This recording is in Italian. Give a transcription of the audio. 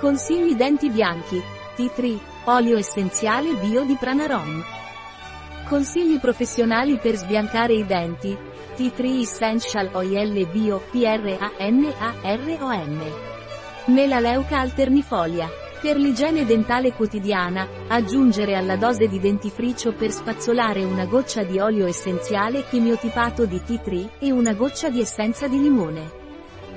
Consigli denti bianchi. T3, olio essenziale bio di Pranarom. Consigli professionali per sbiancare i denti. T3 Essential Oil Bio PRANAROM. Melaleuca alternifolia. Per l'igiene dentale quotidiana, aggiungere alla dose di dentifricio per spazzolare una goccia di olio essenziale chimiotipato di T3 e una goccia di essenza di limone.